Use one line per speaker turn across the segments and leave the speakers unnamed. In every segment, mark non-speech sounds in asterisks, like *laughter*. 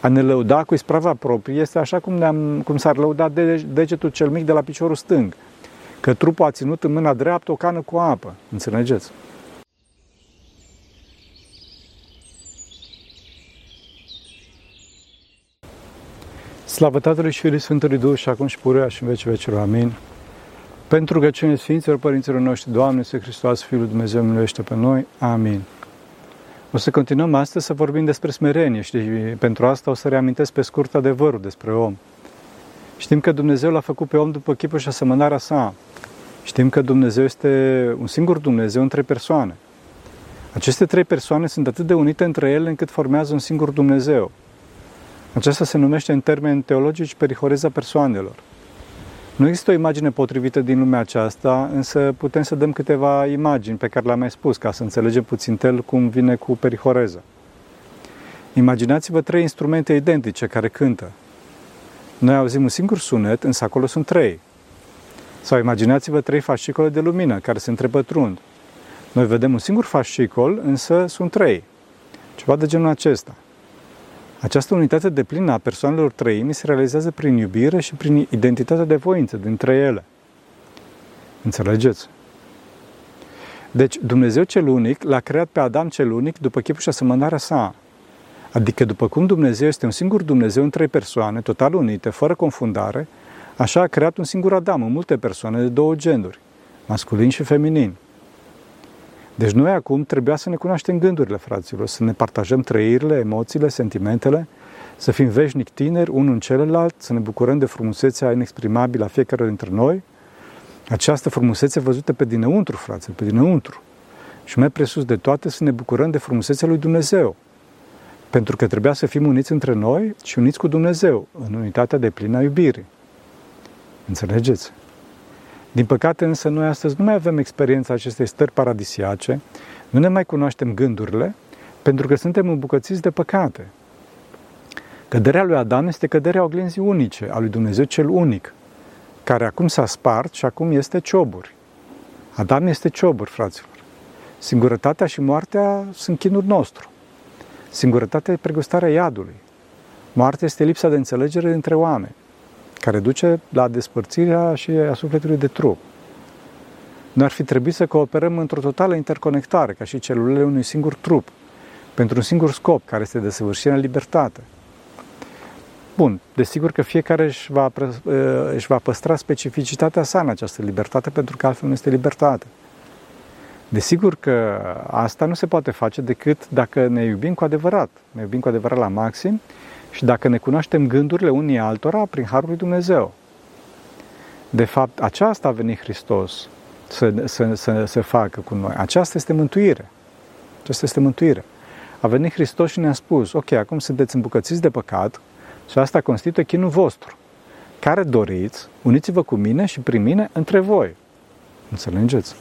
A ne lăuda cu isprava proprie este așa cum, ne-am, cum s-ar lăuda de, degetul cel mic de la piciorul stâng, că trupul a ținut în mâna dreaptă o cană cu apă. Înțelegeți? Slavă Tatălui și Fiului Sfântului Duh și acum și pururea și în vecii vecilor. Amin. Pentru rugăciune Sfinților Părinților noștri, Doamne, Să Hristos, Fiul Dumnezeu, miluiește pe noi. Amin. O să continuăm astăzi să vorbim despre smerenie și pentru asta o să reamintesc pe scurt adevărul despre om. Știm că Dumnezeu l-a făcut pe om după chipul și asemănarea sa. Știm că Dumnezeu este un singur Dumnezeu între persoane. Aceste trei persoane sunt atât de unite între ele încât formează un singur Dumnezeu. Aceasta se numește în termeni teologici perihoreza persoanelor. Nu există o imagine potrivită din lumea aceasta, însă putem să dăm câteva imagini pe care le-am mai spus, ca să înțelegem puțin tel cum vine cu perihoreza. Imaginați-vă trei instrumente identice care cântă. Noi auzim un singur sunet, însă acolo sunt trei. Sau imaginați-vă trei fascicole de lumină care se întrepătrund. Noi vedem un singur fascicol, însă sunt trei. Ceva de genul acesta. Această unitate de plină a persoanelor trăimi se realizează prin iubire și prin identitatea de voință dintre ele. Înțelegeți? Deci Dumnezeu cel unic l-a creat pe Adam cel unic după chipul și asemănarea sa. Adică după cum Dumnezeu este un singur Dumnezeu în trei persoane, total unite, fără confundare, așa a creat un singur Adam în multe persoane de două genuri, masculin și feminin. Deci noi acum trebuia să ne cunoaștem gândurile, fraților, să ne partajăm trăirile, emoțiile, sentimentele, să fim veșnic tineri unul în celălalt, să ne bucurăm de frumusețea inexprimabilă a fiecare dintre noi, această frumusețe văzută pe dinăuntru, fraților, pe dinăuntru. Și mai presus de toate să ne bucurăm de frumusețea lui Dumnezeu. Pentru că trebuia să fim uniți între noi și uniți cu Dumnezeu, în unitatea de plină a iubirii. Înțelegeți? Din păcate însă noi astăzi nu mai avem experiența acestei stări paradisiace, nu ne mai cunoaștem gândurile, pentru că suntem îmbucățiți de păcate. Căderea lui Adam este căderea oglinzii unice, a lui Dumnezeu cel unic, care acum s-a spart și acum este cioburi. Adam este cioburi, fraților. Singurătatea și moartea sunt chinul nostru. Singurătatea e pregustarea iadului. Moartea este lipsa de înțelegere între oameni care duce la despărțirea și a sufletului de trup. Noi ar fi trebuit să cooperăm într-o totală interconectare, ca și celulele unui singur trup, pentru un singur scop, care este desăvârșirea în libertate. Bun, desigur că fiecare își va, ă, își va păstra specificitatea sa în această libertate, pentru că altfel nu este libertate. Desigur că asta nu se poate face decât dacă ne iubim cu adevărat, ne iubim cu adevărat la maxim și dacă ne cunoaștem gândurile unii altora prin Harul lui Dumnezeu. De fapt, aceasta a venit Hristos să, să, să, să facă cu noi. Aceasta este mântuire. Aceasta este mântuire. A venit Hristos și ne-a spus, ok, acum sunteți îmbucățiți de păcat și asta constituie chinul vostru. Care doriți, uniți-vă cu mine și prin mine între voi. Înțelegeți?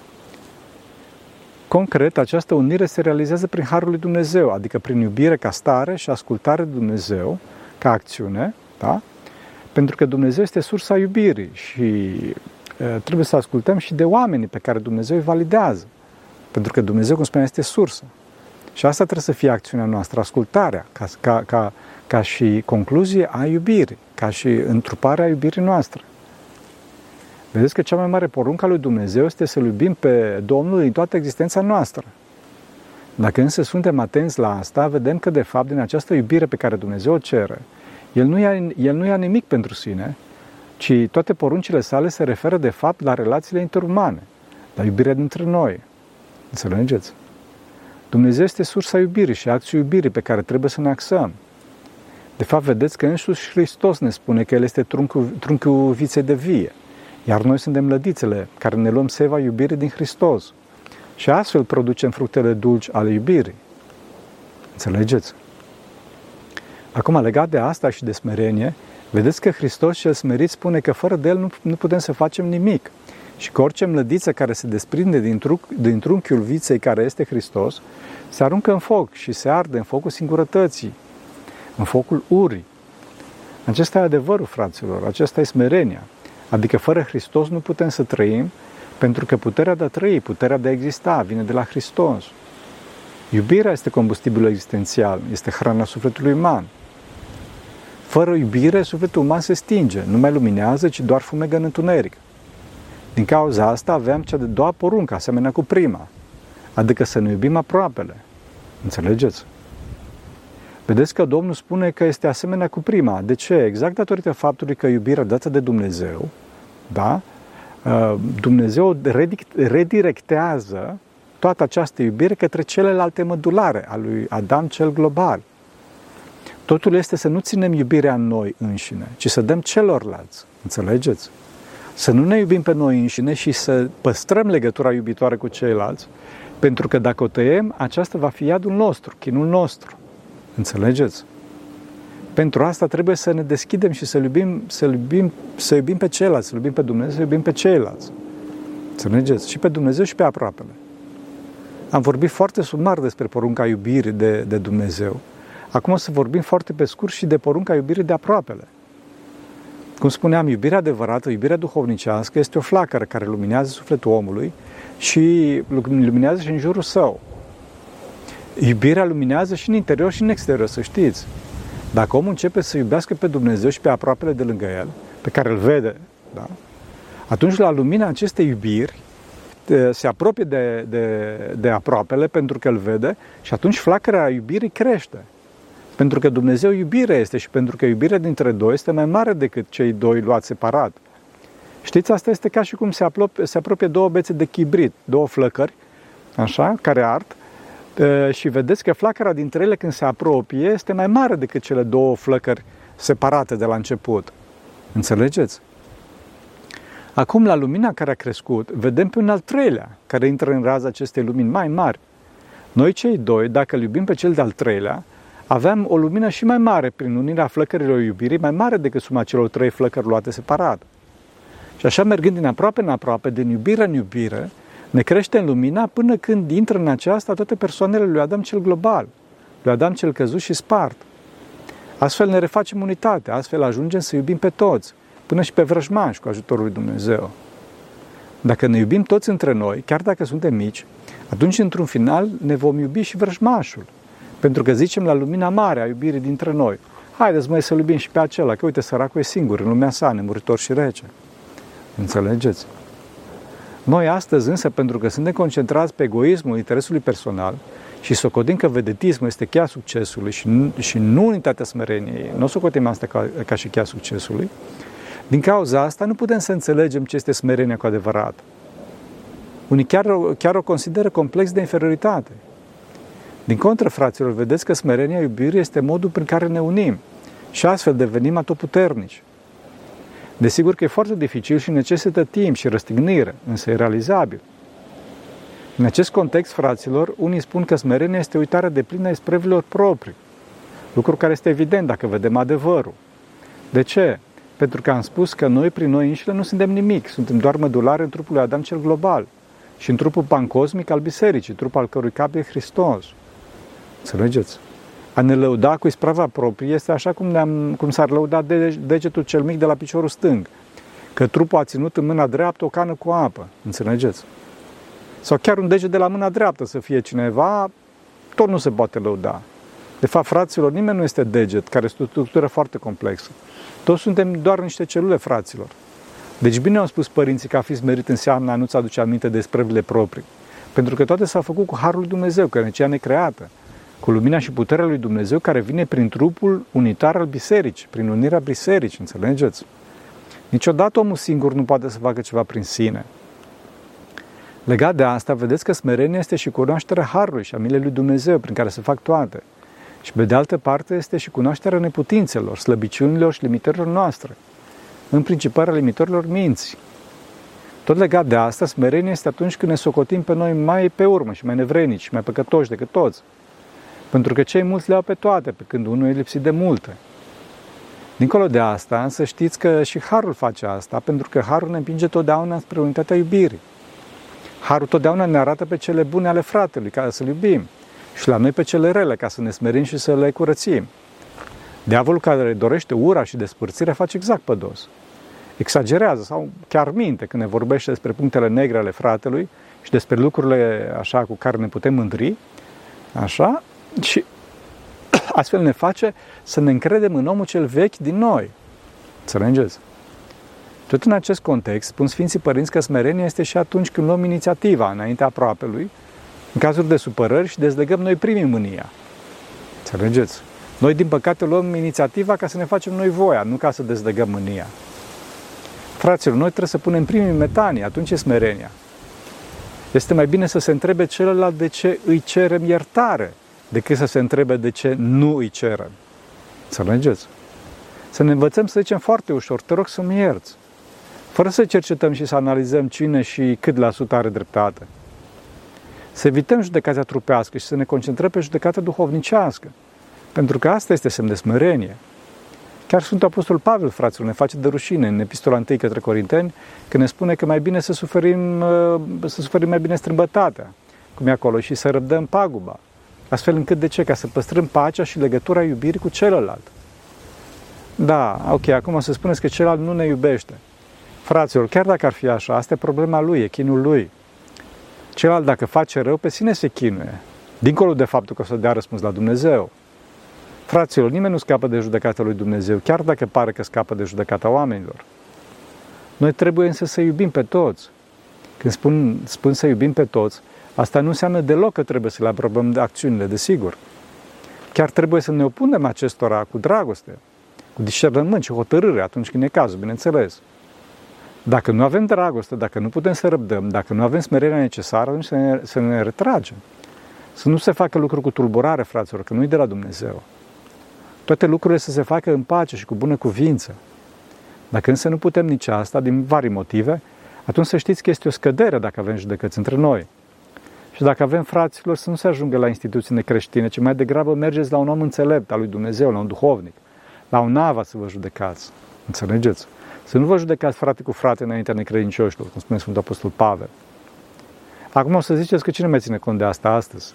Concret, această unire se realizează prin Harul lui Dumnezeu, adică prin iubire ca stare și ascultare de Dumnezeu, ca acțiune, da? Pentru că Dumnezeu este sursa iubirii și e, trebuie să ascultăm și de oamenii pe care Dumnezeu îi validează. Pentru că Dumnezeu, cum spuneam, este sursă. Și asta trebuie să fie acțiunea noastră, ascultarea, ca, ca, ca, ca și concluzie a iubirii, ca și întruparea iubirii noastre. Vedeți că cea mai mare poruncă a lui Dumnezeu este să-L iubim pe Domnul din toată existența noastră. Dacă însă suntem atenți la asta, vedem că de fapt din această iubire pe care Dumnezeu o cere, El nu ia, el nu ia nimic pentru sine, ci toate poruncile sale se referă de fapt la relațiile interumane, la iubirea dintre noi. Înțelegeți? Dumnezeu este sursa iubirii și acției iubirii pe care trebuie să ne axăm. De fapt, vedeți că însuși Hristos ne spune că El este trunchiul, trunchiul viței de vie. Iar noi suntem lădițele care ne luăm seva iubirii din Hristos. Și astfel producem fructele dulci ale iubirii. Înțelegeți? Acum, legat de asta și de smerenie, vedeți că Hristos cel smerit spune că fără de El nu, nu putem să facem nimic. Și că orice mlădiță care se desprinde din, truc, din trunchiul viței care este Hristos, se aruncă în foc și se arde în focul singurătății, în focul urii. Acesta e adevărul, fraților, acesta e smerenia. Adică fără Hristos nu putem să trăim, pentru că puterea de a trăi, puterea de a exista, vine de la Hristos. Iubirea este combustibilul existențial, este hrana sufletului uman. Fără iubire, sufletul uman se stinge, nu mai luminează, ci doar fumegă în întuneric. Din cauza asta aveam cea de doua poruncă, asemenea cu prima, adică să ne iubim aproapele. Înțelegeți? Vedeți că Domnul spune că este asemenea cu prima. De ce? Exact datorită faptului că iubirea dată de Dumnezeu, da? Uh, Dumnezeu redirectează toată această iubire către celelalte mădulare a lui Adam cel global. Totul este să nu ținem iubirea în noi înșine, ci să dăm celorlalți. Înțelegeți? Să nu ne iubim pe noi înșine și să păstrăm legătura iubitoare cu ceilalți, pentru că dacă o tăiem, aceasta va fi iadul nostru, chinul nostru. Înțelegeți? Pentru asta trebuie să ne deschidem și să iubim, să iubim, să iubim pe ceilalți, să iubim pe Dumnezeu, să iubim pe ceilalți. Înțelegeți? Și pe Dumnezeu și pe aproapele. Am vorbit foarte sumar despre porunca iubirii de, de Dumnezeu. Acum o să vorbim foarte pe scurt și de porunca iubirii de aproapele. Cum spuneam, iubirea adevărată, iubirea duhovnicească este o flacără care luminează sufletul omului și luminează și în jurul său. Iubirea luminează și în interior și în exterior, să știți. Dacă omul începe să iubească pe Dumnezeu și pe aproapele de lângă el, pe care îl vede, da? atunci la lumina acestei iubiri se apropie de, de, de aproapele pentru că îl vede și atunci flacăra iubirii crește. Pentru că Dumnezeu iubire este și pentru că iubirea dintre doi este mai mare decât cei doi luați separat. Știți, asta este ca și cum se apropie, se apropie două bețe de chibrit, două flăcări, așa, care ard, și vedeți că flacăra dintre ele când se apropie este mai mare decât cele două flăcări separate de la început. Înțelegeți? Acum, la lumina care a crescut, vedem pe un al treilea care intră în raza acestei lumini mai mari. Noi cei doi, dacă îl iubim pe cel de-al treilea, aveam o lumină și mai mare prin unirea flăcărilor iubirii, mai mare decât suma celor trei flăcări luate separat. Și așa mergând din aproape în aproape, din iubire în iubire, ne crește în lumina până când intră în aceasta toate persoanele lui Adam cel global, lui Adam cel căzut și spart. Astfel ne refacem unitatea, astfel ajungem să iubim pe toți, până și pe vrăjmași cu ajutorul lui Dumnezeu. Dacă ne iubim toți între noi, chiar dacă suntem mici, atunci, într-un final, ne vom iubi și vrăjmașul. Pentru că zicem la lumina mare a iubirii dintre noi, haideți mai să iubim și pe acela, că uite, săracul e singur în lumea sa, nemuritor și rece. Înțelegeți? Noi astăzi însă, pentru că suntem concentrați pe egoismul interesului personal și socotim că vedetismul este cheia succesului și nu, și nu unitatea smereniei, nu socotim asta ca, ca și cheia succesului, din cauza asta nu putem să înțelegem ce este smerenia cu adevărat. Unii chiar, chiar o consideră complex de inferioritate. Din contră, fraților, vedeți că smerenia iubirii este modul prin care ne unim și astfel devenim atoputernici. Desigur că e foarte dificil și necesită timp și răstignire, însă e realizabil. În acest context, fraților, unii spun că smerenia este uitarea de plină a isprevilor proprii, lucru care este evident dacă vedem adevărul. De ce? Pentru că am spus că noi, prin noi înșine, nu suntem nimic, suntem doar mădulare în trupul lui Adam cel global și în trupul pancosmic al bisericii, trupul al cărui cap e Hristos. Înțelegeți? A ne lăuda cu isprava proprie este așa cum, ne-am, cum s-ar lăuda de, degetul cel mic de la piciorul stâng, că trupul a ținut în mâna dreaptă o cană cu apă. Înțelegeți? Sau chiar un deget de la mâna dreaptă să fie cineva, tot nu se poate lăuda. De fapt, fraților, nimeni nu este deget, care este o structură foarte complexă. Toți suntem doar niște celule, fraților. Deci bine au spus părinții că a fi smerit înseamnă a nu-ți aduce aminte de sprevile proprii. Pentru că toate s-au făcut cu Harul lui Dumnezeu, că e cea necreată cu lumina și puterea lui Dumnezeu care vine prin trupul unitar al bisericii, prin unirea bisericii, înțelegeți? Niciodată omul singur nu poate să facă ceva prin sine. Legat de asta, vedeți că smerenia este și cunoașterea Harului și a milei lui Dumnezeu, prin care se fac toate. Și pe de altă parte este și cunoașterea neputințelor, slăbiciunilor și limitărilor noastre, în principal limitărilor minții. Tot legat de asta, smerenia este atunci când ne socotim pe noi mai pe urmă și mai nevrenici, mai păcătoși decât toți. Pentru că cei mulți le au pe toate, pe când unul e lipsit de multe. Dincolo de asta, să știți că și Harul face asta, pentru că Harul ne împinge totdeauna spre unitatea iubirii. Harul totdeauna ne arată pe cele bune ale fratelui, ca să-l iubim, și la noi pe cele rele, ca să ne smerim și să le curățim. Diavolul care dorește ura și despărțirea face exact pe dos. Exagerează sau chiar minte când ne vorbește despre punctele negre ale fratelui și despre lucrurile așa cu care ne putem mândri, așa, și *coughs* Astfel ne face să ne încredem în omul cel vechi din noi. Înțelegeți? Tot în acest context, spun Sfinții Părinți că smerenia este și atunci când luăm inițiativa înaintea aproapelui, în cazuri de supărări și dezlegăm noi primii mânia. Înțelegeți? Noi, din păcate, luăm inițiativa ca să ne facem noi voia, nu ca să dezlegăm mânia. Fraților, noi trebuie să punem primii metanii, atunci e smerenia. Este mai bine să se întrebe celălalt de ce îi cerem iertare, decât să se întrebe de ce nu îi cerem. Înțelegeți? Să ne învățăm să zicem foarte ușor, te rog să-mi ierți. Fără să cercetăm și să analizăm cine și cât la sută are dreptate. Să evităm judecația trupească și să ne concentrăm pe judecata duhovnicească. Pentru că asta este semn de smerenie. Chiar Sfântul Apostol Pavel, fraților, ne face de rușine în epistola 1 către Corinteni, când ne spune că mai bine să suferim, uh, să suferim mai bine strâmbătatea, cum e acolo, și să răbdăm paguba. Astfel încât de ce? Ca să păstrăm pacea și legătura iubirii cu celălalt. Da, ok, acum o să spuneți că celălalt nu ne iubește. Fraților, chiar dacă ar fi așa, asta e problema lui, e chinul lui. Celălalt, dacă face rău, pe sine se chinuie. Dincolo de faptul că o să dea răspuns la Dumnezeu. Fraților, nimeni nu scapă de judecata lui Dumnezeu, chiar dacă pare că scapă de judecata oamenilor. Noi trebuie însă să iubim pe toți. Când spun, spun să iubim pe toți, asta nu înseamnă deloc că trebuie să le aprobăm de acțiunile, desigur. Chiar trebuie să ne opunem acestora cu dragoste, cu discernământ și hotărâre atunci când e cazul, bineînțeles. Dacă nu avem dragoste, dacă nu putem să răbdăm, dacă nu avem smerenia necesară, atunci să ne, să ne retragem. Să nu se facă lucruri cu tulburare, fraților, că nu e de la Dumnezeu. Toate lucrurile să se facă în pace și cu bună cuvință. Dacă însă nu putem nici asta, din vari motive, atunci să știți că este o scădere dacă avem judecăți între noi. Și dacă avem fraților, să nu se ajungă la instituții necreștine, ci mai degrabă mergeți la un om înțelept al lui Dumnezeu, la un duhovnic, la un nava să vă judecați. Înțelegeți? Să nu vă judecați frate cu frate înaintea necredincioșilor, cum spune Sfântul Apostol Pavel. Acum o să ziceți că cine mai ține cont de asta astăzi?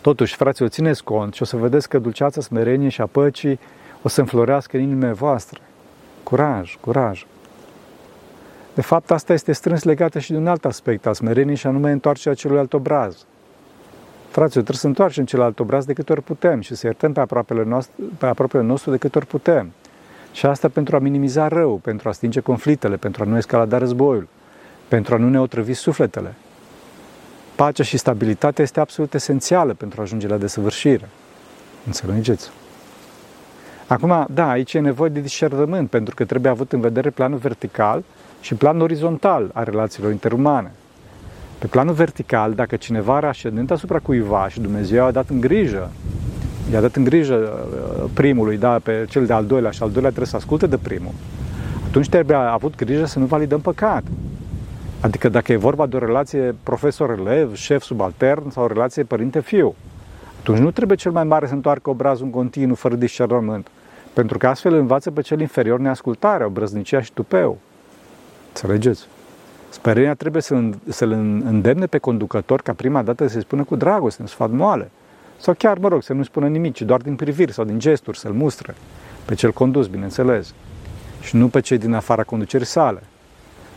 Totuși, fraților, țineți cont și o să vedeți că dulceața smerenie și a păcii o să înflorească în inimile voastre. Curaj, curaj. De fapt, asta este strâns legată și de un alt aspect al smereniei și anume întoarcerea celuilalt obraz. Fraților, trebuie să întoarcem celălalt obraz de câte ori putem și să iertăm pe aproapele, nostru, pe aproapele nostru de câte ori putem. Și asta pentru a minimiza rău, pentru a stinge conflictele, pentru a nu escalada războiul, pentru a nu ne otrăvi sufletele. Pacea și stabilitatea este absolut esențială pentru a ajunge la desăvârșire. Înțelegeți? Acum, da, aici e nevoie de discernământ, pentru că trebuie avut în vedere planul vertical și planul orizontal a relațiilor interumane. Pe planul vertical, dacă cineva are ascendent asupra cuiva și Dumnezeu a dat în grijă, i-a dat în grijă uh, primului, da, pe cel de-al doilea și al doilea trebuie să asculte de primul, atunci trebuie avut grijă să nu validăm păcat. Adică dacă e vorba de o relație profesor-elev, șef-subaltern sau o relație părinte-fiu, atunci nu trebuie cel mai mare să întoarcă obrazul în continuu, fără discernământ, pentru că astfel învață pe cel inferior neascultarea, obrăznicia și tupeu. Înțelegeți? Sperenia trebuie să-l, să-l îndemne pe conducător ca prima dată să se spună cu dragoste, în sfat moale. Sau chiar, mă rog, să nu spună nimic, ci doar din priviri sau din gesturi, să-l mustre. Pe cel condus, bineînțeles. Și nu pe cei din afara conducerii sale.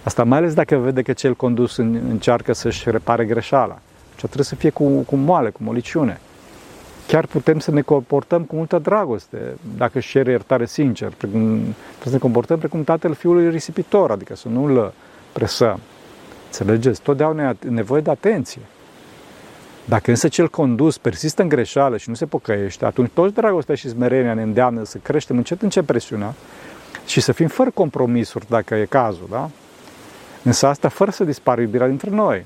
Asta mai ales dacă vede că cel condus încearcă să-și repare greșeala. Și trebuie să fie cu, cu moale, cu moliciune. Chiar putem să ne comportăm cu multă dragoste, dacă își cere iertare sincer. Precum, trebuie să ne comportăm precum tatăl fiului risipitor, adică să nu-l presăm. Înțelegeți? Totdeauna e nevoie de atenție. Dacă însă cel condus persistă în greșeală și nu se pocăiește, atunci toți dragostea și smerenia ne îndeamnă să creștem încet încet presiunea și să fim fără compromisuri, dacă e cazul, da? Însă asta fără să dispară iubirea dintre noi.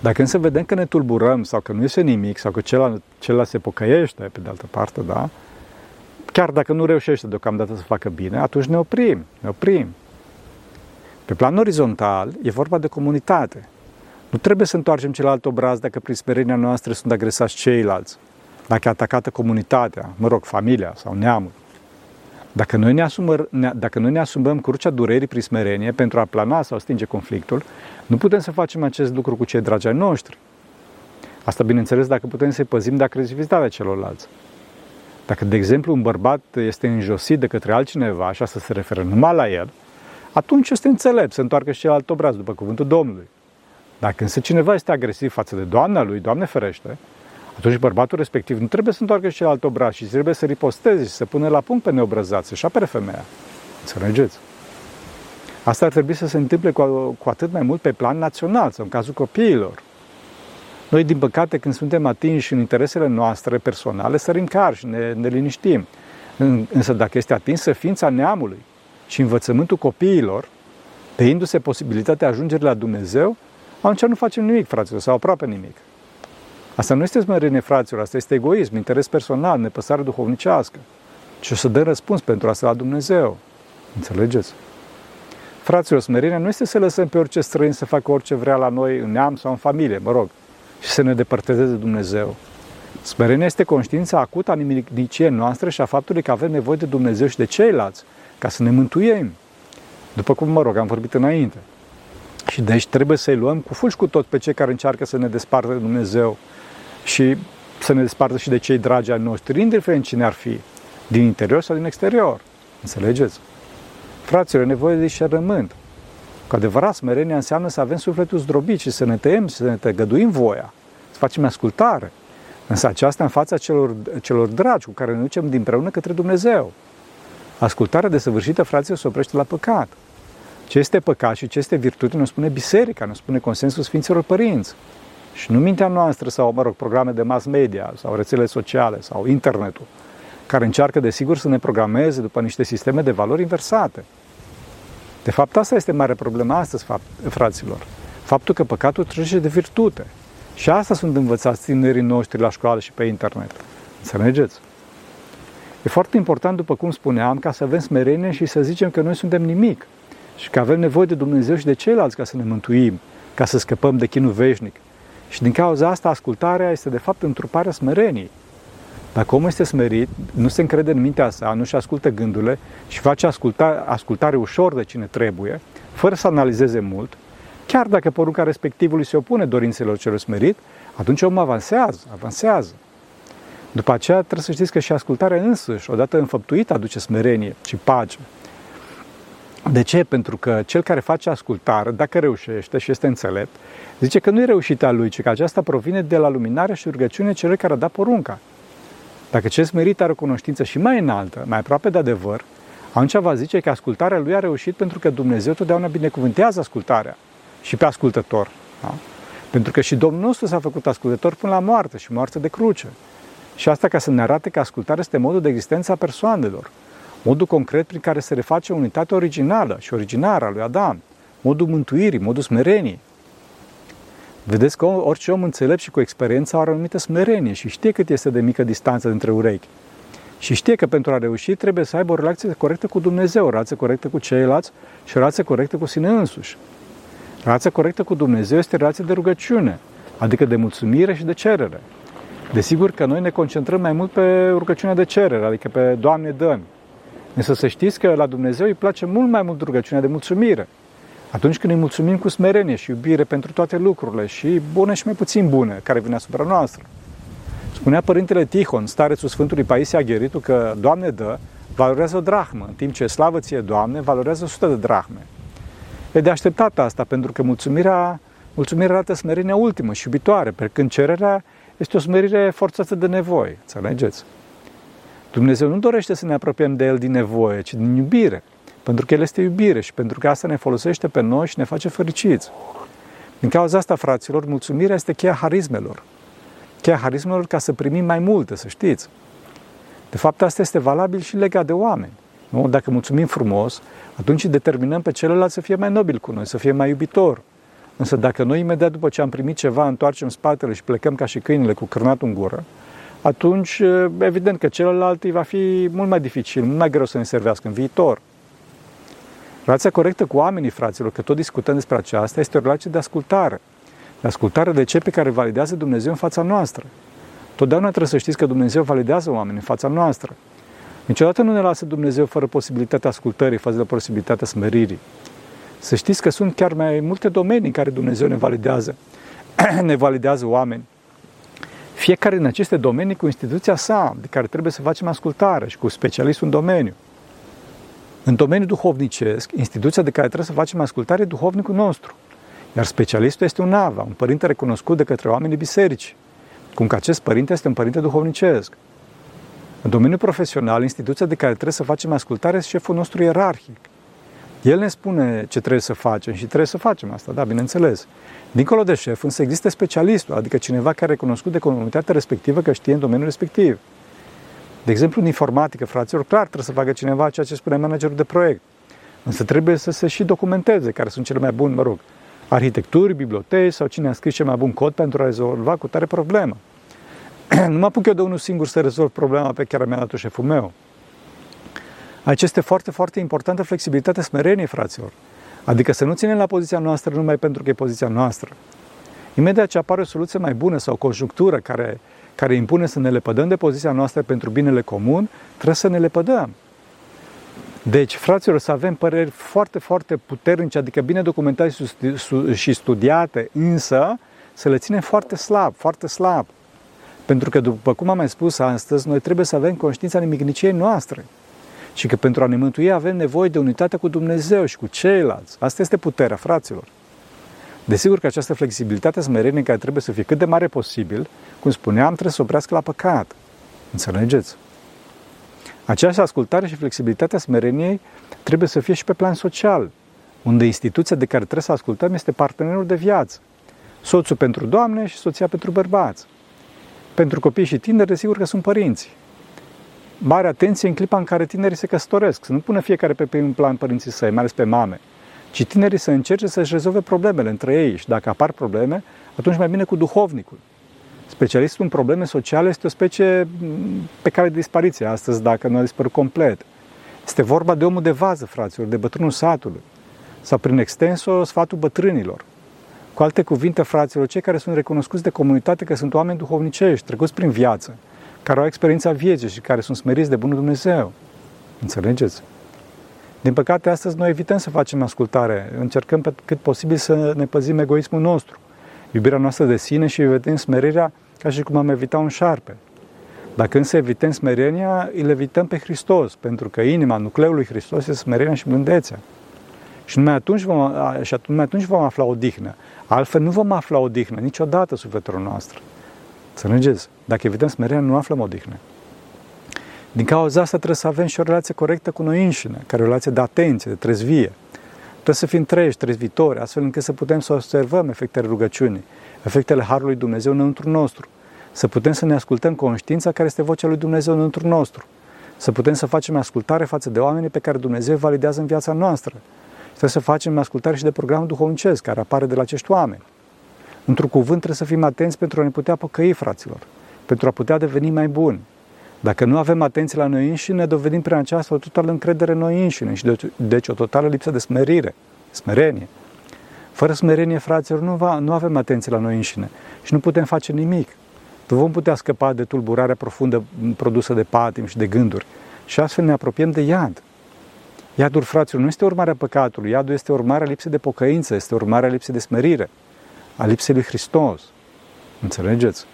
Dacă însă vedem că ne tulburăm sau că nu iese nimic sau că celălalt, celălalt se pocăiește, pe de altă parte, da? Chiar dacă nu reușește deocamdată să facă bine, atunci ne oprim, ne oprim. Pe plan orizontal e vorba de comunitate. Nu trebuie să întoarcem celălalt obraz dacă prin smerenia noastră sunt agresați ceilalți, dacă e atacată comunitatea, mă rog, familia sau neamul. Dacă noi ne, asumă, dacă noi ne asumăm crucea durerii prin smerenie pentru a plana sau stinge conflictul, nu putem să facem acest lucru cu cei dragi ai noștri. Asta, bineînțeles, dacă putem să-i păzim de agresivitatea celorlalți. Dacă, de exemplu, un bărbat este înjosit de către altcineva, așa să se referă numai la el, atunci este înțelept să întoarcă și alt obraz, după cuvântul Domnului. Dacă însă cineva este agresiv față de doamna lui, Doamne ferește, Atunci bărbatul respectiv nu trebuie să întoarcă celălalt obraz și trebuie să riposteze și să pună la punct pe neobrăzat, să-și apere femeia. Înțelegeți? Asta ar trebui să se întâmple cu, cu atât mai mult pe plan național sau în cazul copiilor. Noi, din păcate, când suntem atinși în interesele noastre personale, sărim car și ne, ne liniștim. Însă dacă este atinsă ființa neamului și învățământul copiilor, tăindu-se posibilitatea ajungerii la Dumnezeu, atunci nu facem nimic, fraților, sau aproape nimic. Asta nu este smerenie, fraților, asta este egoism, interes personal, nepăsare duhovnicească. Și o să dă răspuns pentru asta la Dumnezeu. Înțelegeți? Fraților, smerenia nu este să lăsăm pe orice străin să facă orice vrea la noi în neam sau în familie, mă rog, și să ne depărteze de Dumnezeu. Smerenia este conștiința acută a nimicniciei noastre și a faptului că avem nevoie de Dumnezeu și de ceilalți ca să ne mântuiem. După cum, mă rog, am vorbit înainte. Și deci trebuie să-i luăm cu fulgi cu tot pe cei care încearcă să ne despartă de Dumnezeu și să ne despartă și de cei dragi ai noștri, indiferent cine ar fi, din interior sau din exterior. Înțelegeți? Fraților, e nevoie de discernământ. Cu adevărat, smerenia înseamnă să avem sufletul zdrobit și să ne tăiem, să ne tăgăduim voia, să facem ascultare. Însă aceasta în fața celor, celor dragi cu care ne ducem dinpreună către Dumnezeu. Ascultarea desăvârșită, fraților, se oprește la păcat. Ce este păcat și ce este virtute nu spune biserica, nu spune consensul Sfinților Părinți. Și nu mintea noastră sau, mă rog, programe de mass media sau rețele sociale sau internetul, care încearcă, desigur, să ne programeze după niște sisteme de valori inversate. De fapt, asta este mare problemă astăzi, fraților. Faptul că păcatul trece de virtute. Și asta sunt învățați tinerii noștri la școală și pe internet. Înțelegeți? E foarte important, după cum spuneam, ca să avem smerenie și să zicem că noi suntem nimic și că avem nevoie de Dumnezeu și de ceilalți ca să ne mântuim, ca să scăpăm de chinul veșnic. Și din cauza asta, ascultarea este de fapt întruparea smereniei. Dacă omul este smerit, nu se încrede în mintea sa, nu-și ascultă gândurile și face asculta, ascultare ușor de cine trebuie, fără să analizeze mult, chiar dacă porunca respectivului se opune dorințelor celor smerit, atunci omul avansează, avansează. După aceea trebuie să știți că și ascultarea însăși, odată înfăptuită, aduce smerenie și pace. De ce? Pentru că cel care face ascultare, dacă reușește și este înțelept, zice că nu e reușita lui, ci că aceasta provine de la luminarea și rugăciune celui care a dat porunca. Dacă cel smerit are o cunoștință și mai înaltă, mai aproape de adevăr, atunci va zice că ascultarea lui a reușit pentru că Dumnezeu totdeauna binecuvântează ascultarea și pe ascultător. Da? Pentru că și Domnul nostru s-a făcut ascultător până la moarte și moarte de cruce. Și asta ca să ne arate că ascultarea este modul de existență a persoanelor, modul concret prin care se reface unitatea originală și originară a lui Adam, modul mântuirii, modul smerenii. Vedeți că orice om înțelept și cu experiență are o anumită smerenie și știe cât este de mică distanță între urechi. Și știe că pentru a reuși trebuie să aibă o relație corectă cu Dumnezeu, o relație corectă cu ceilalți și o relație corectă cu sine însuși. Relația corectă cu Dumnezeu este relația de rugăciune, adică de mulțumire și de cerere. Desigur că noi ne concentrăm mai mult pe rugăciunea de cerere, adică pe Doamne dă Însă să știți că la Dumnezeu îi place mult mai mult rugăciunea de mulțumire. Atunci când îi mulțumim cu smerenie și iubire pentru toate lucrurile, și bune și mai puțin bune, care vin asupra noastră. Spunea Părintele Tihon, starețul Sfântului Paisie Agheritu, că Doamne dă, valorează o drahmă, în timp ce slavă ție, Doamne, valorează 100 de drahme. E de așteptat asta, pentru că mulțumirea, mulțumirea arată smerenia ultimă și iubitoare, pe când cererea este o smerire forțată de nevoie, înțelegeți? Dumnezeu nu dorește să ne apropiem de El din nevoie, ci din iubire. Pentru că El este iubire și pentru că asta ne folosește pe noi și ne face fericiți. Din cauza asta, fraților, mulțumirea este cheia harismelor. Cheia harismelor ca să primim mai multe, să știți. De fapt, asta este valabil și legat de oameni. Nu? Dacă mulțumim frumos, atunci determinăm pe celălalt să fie mai nobil cu noi, să fie mai iubitor. Însă dacă noi imediat după ce am primit ceva întoarcem spatele și plecăm ca și câinile cu cârnatul în gură, atunci evident că celălalt îi va fi mult mai dificil, mult mai greu să ne servească în viitor. Relația corectă cu oamenii, fraților, că tot discutăm despre aceasta, este o relație de ascultare. De ascultare de ce pe care validează Dumnezeu în fața noastră. Totdeauna trebuie să știți că Dumnezeu validează oamenii în fața noastră. Niciodată nu ne lasă Dumnezeu fără posibilitatea ascultării, fără posibilitatea smeririi. Să știți că sunt chiar mai multe domenii în care Dumnezeu ne validează. *clears throat* ne validează oameni. Fiecare din aceste domenii cu instituția sa, de care trebuie să facem ascultare și cu specialistul în domeniu. În domeniul duhovnicesc, instituția de care trebuie să facem ascultare e duhovnicul nostru. Iar specialistul este un ava, un părinte recunoscut de către oamenii biserici. cum că acest părinte este un părinte duhovnicesc. În domeniul profesional, instituția de care trebuie să facem ascultare este șeful nostru ierarhic. El ne spune ce trebuie să facem și trebuie să facem asta, da, bineînțeles. Dincolo de șef, însă există specialistul, adică cineva care e recunoscut de comunitatea respectivă că știe în domeniul respectiv. De exemplu, în informatică, fraților, clar trebuie să facă cineva ceea ce spune managerul de proiect. Însă trebuie să se și documenteze care sunt cele mai buni, mă rog, arhitecturi, biblioteci sau cine a scris cel mai bun cod pentru a rezolva cu tare problemă. *clears throat* nu mă apuc eu de unul singur să rezolv problema pe care mi-a dat-o șeful meu. Aici este foarte, foarte importantă flexibilitatea smereniei, fraților. Adică să nu ținem la poziția noastră numai pentru că e poziția noastră. Imediat ce apare o soluție mai bună sau o conjunctură care, care impune să ne lepădăm de poziția noastră pentru binele comun, trebuie să ne lepădăm. Deci, fraților, să avem păreri foarte, foarte puternice, adică bine documentate și studiate, însă să le ținem foarte slab, foarte slab. Pentru că, după cum am mai spus astăzi, noi trebuie să avem conștiința nimicniciei noastre. Și că pentru a ne mântui avem nevoie de unitate cu Dumnezeu și cu ceilalți. Asta este puterea, fraților. Desigur că această flexibilitate smerenie care trebuie să fie cât de mare posibil, cum spuneam, trebuie să oprească la păcat. Înțelegeți? Această ascultare și flexibilitatea smereniei trebuie să fie și pe plan social, unde instituția de care trebuie să ascultăm este partenerul de viață. Soțul pentru doamne și soția pentru bărbați. Pentru copii și tineri, desigur că sunt părinți. Mare atenție în clipa în care tinerii se căsătoresc, să nu pună fiecare pe primul plan părinții săi, mai ales pe mame, ci tinerii să încerce să-și rezolve problemele între ei și dacă apar probleme, atunci mai bine cu duhovnicul. Specialistul în probleme sociale este o specie mm, pe care de dispariție astăzi, dacă nu a dispărut complet. Este vorba de omul de vază, fraților, de bătrânul satului, sau prin extenso sfatul bătrânilor. Cu alte cuvinte, fraților, cei care sunt recunoscuți de comunitate că sunt oameni duhovnicești, trecuți prin viață, care au experiența vieții și care sunt smeriți de Bunul Dumnezeu. Înțelegeți? Din păcate, astăzi noi evităm să facem ascultare. Încercăm pe cât posibil să ne păzim egoismul nostru, iubirea noastră de sine și evităm smerirea ca și cum am evita un șarpe. Dacă însă evităm smerenia, îl evităm pe Hristos, pentru că inima, nucleul lui Hristos este smerenia și blândețea. Și numai atunci vom, și numai atunci vom afla odihnă. Altfel nu vom afla odihnă niciodată sufletul noastră. Înțelegeți? Dacă evităm smerenia, nu aflăm odihnă. Din cauza asta trebuie să avem și o relație corectă cu noi înșine, care o relație de atenție, de trezvie. Trebuie să fim treji, trezvitori, astfel încât să putem să observăm efectele rugăciunii, efectele Harului Dumnezeu înăuntru nostru, să putem să ne ascultăm conștiința care este vocea lui Dumnezeu înăuntru nostru, să putem să facem ascultare față de oamenii pe care Dumnezeu validează în viața noastră. Trebuie să facem ascultare și de programul duhovnicesc care apare de la acești oameni. Într-un cuvânt trebuie să fim atenți pentru a ne putea păcăi, fraților, pentru a putea deveni mai buni. Dacă nu avem atenție la noi înșine, dovedim prin aceasta o totală încredere în noi înșine și deci, deci o totală lipsă de smerire, smerenie. Fără smerenie, fraților, nu, va, nu avem atenție la noi înșine și nu putem face nimic. Nu vom putea scăpa de tulburarea profundă produsă de patim și de gânduri și astfel ne apropiem de iad. Iadul, fraților, nu este urmarea păcatului, iadul este urmarea lipsei de pocăință, este urmarea lipsei de smerire, a lipsei lui Hristos. Înțelegeți?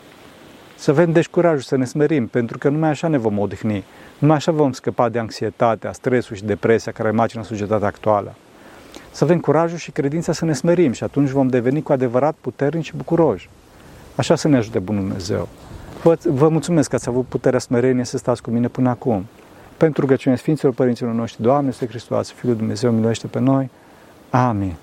Să avem deci curajul să ne smerim, pentru că numai așa ne vom odihni, numai așa vom scăpa de anxietatea, stresul și depresia care macină societatea actuală. Să avem curajul și credința să ne smerim și atunci vom deveni cu adevărat puternici și bucuroși. Așa să ne ajute Bunul Dumnezeu. Vă, vă mulțumesc că ați avut puterea smerenie să stați cu mine până acum. Pentru rugăciunea Sfinților Părinților noștri, Doamne, este Hristos, Fiul Dumnezeu, miluiește pe noi. Amin.